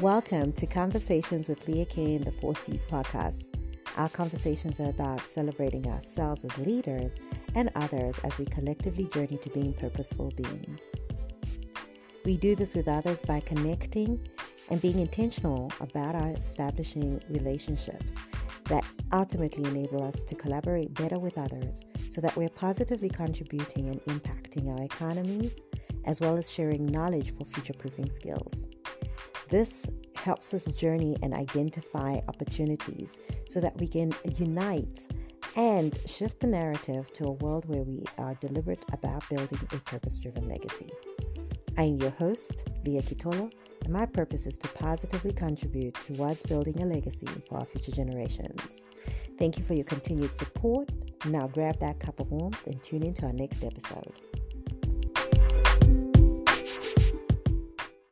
Welcome to Conversations with Leah Kay and the Four C's podcast. Our conversations are about celebrating ourselves as leaders and others as we collectively journey to being purposeful beings. We do this with others by connecting and being intentional about our establishing relationships that ultimately enable us to collaborate better with others so that we're positively contributing and impacting our economies as well as sharing knowledge for future proofing skills. This helps us journey and identify opportunities so that we can unite and shift the narrative to a world where we are deliberate about building a purpose driven legacy. I am your host, Leah Kitolo, and my purpose is to positively contribute towards building a legacy for our future generations. Thank you for your continued support. Now grab that cup of warmth and tune in to our next episode.